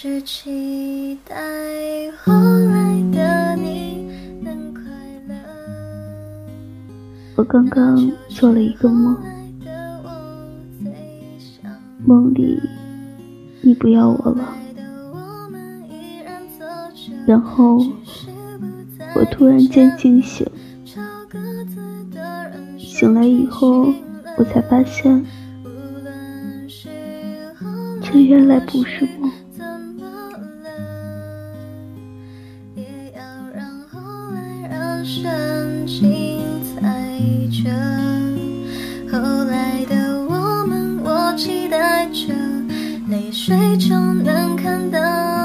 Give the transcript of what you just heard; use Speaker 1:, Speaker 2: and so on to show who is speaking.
Speaker 1: 只期待后来的你能快乐。
Speaker 2: 我刚刚做了一个梦，梦里你不要我了，然后我突然间惊醒，醒来以后我才发现，这原来不是梦。
Speaker 1: 深情猜着，后来的我们，我期待着，泪水就能看到。